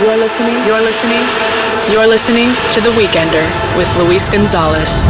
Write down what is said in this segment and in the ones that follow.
You're listening. You're listening. You're listening to The Weekender with Luis Gonzalez.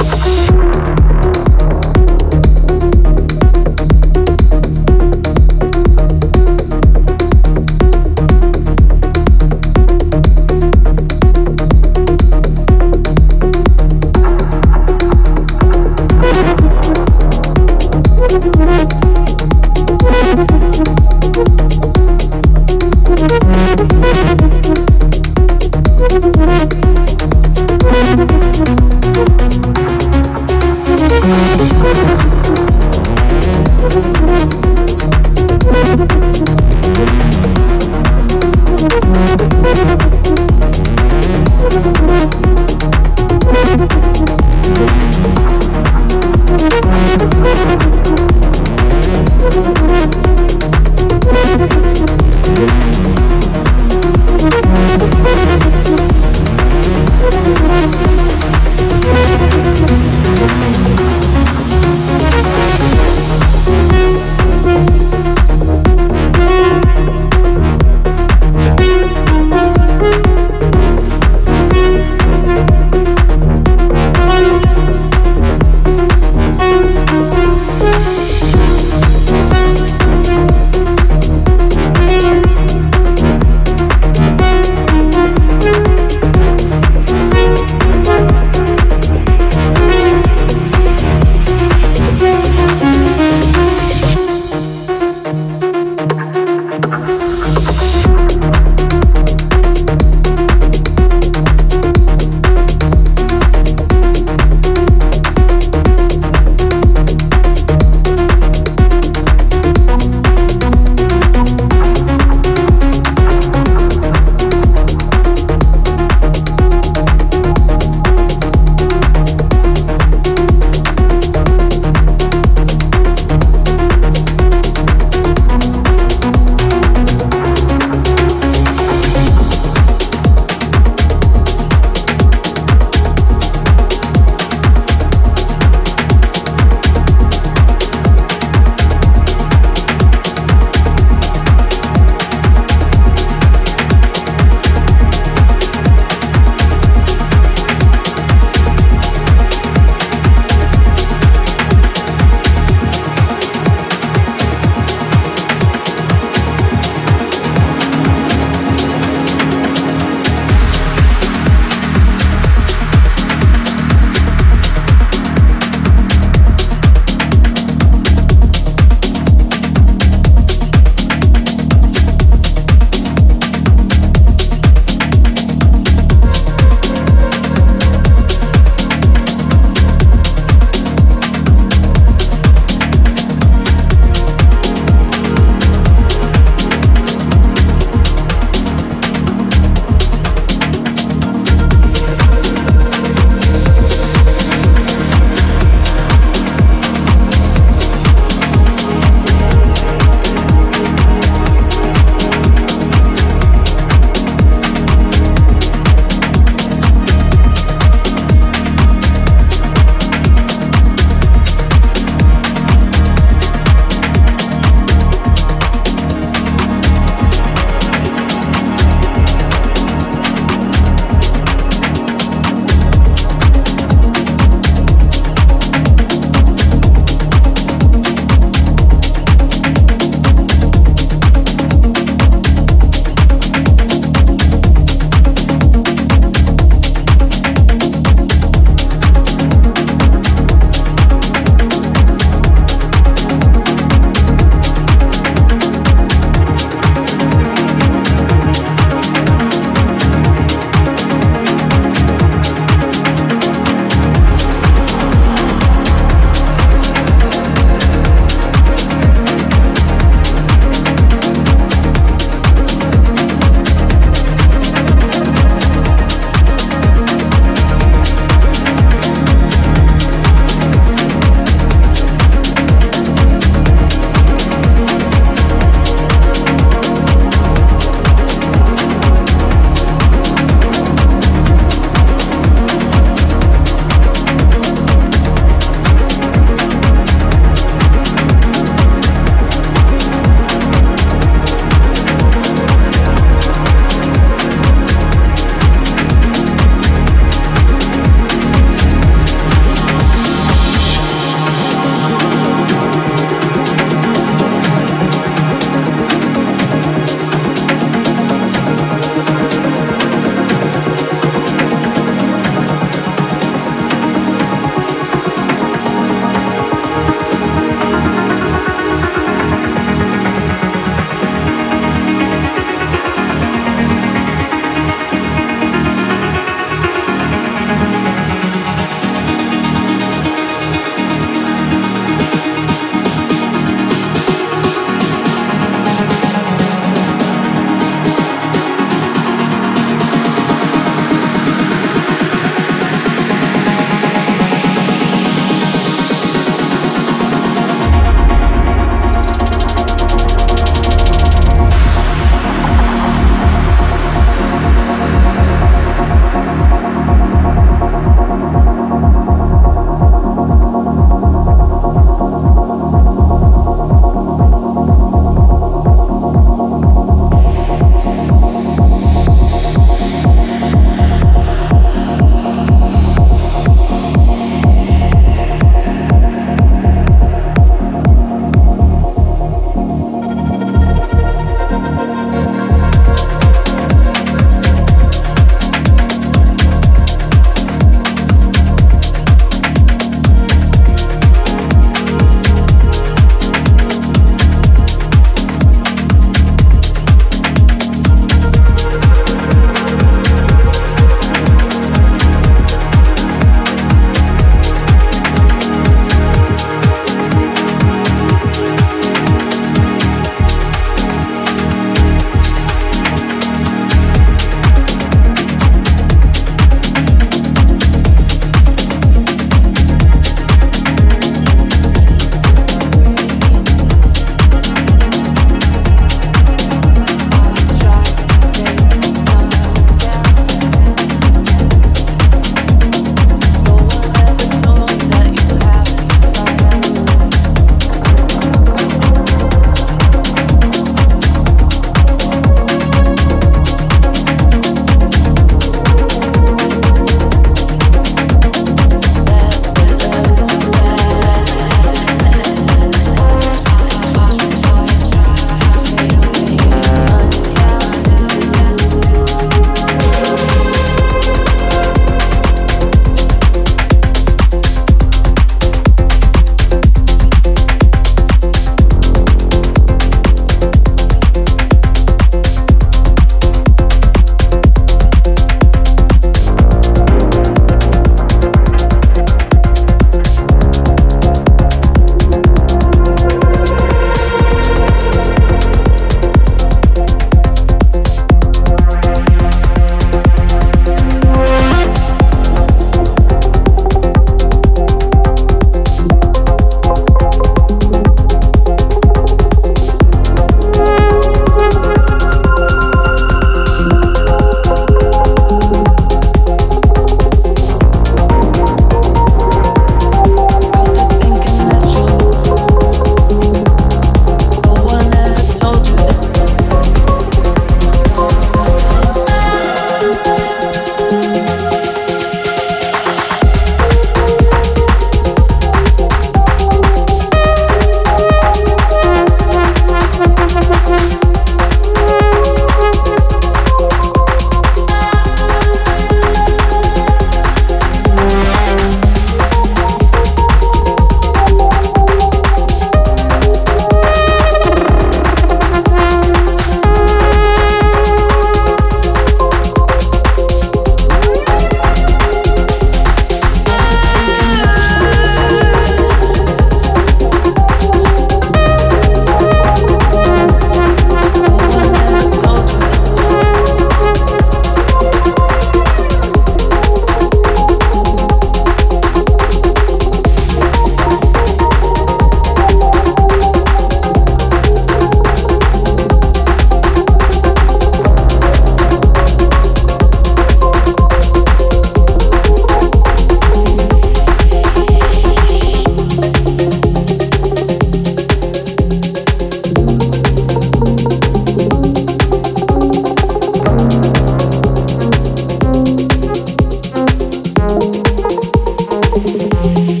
you.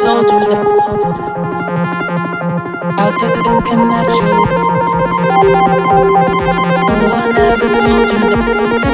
Told you that. Out there thinking that you. No one ever told you that.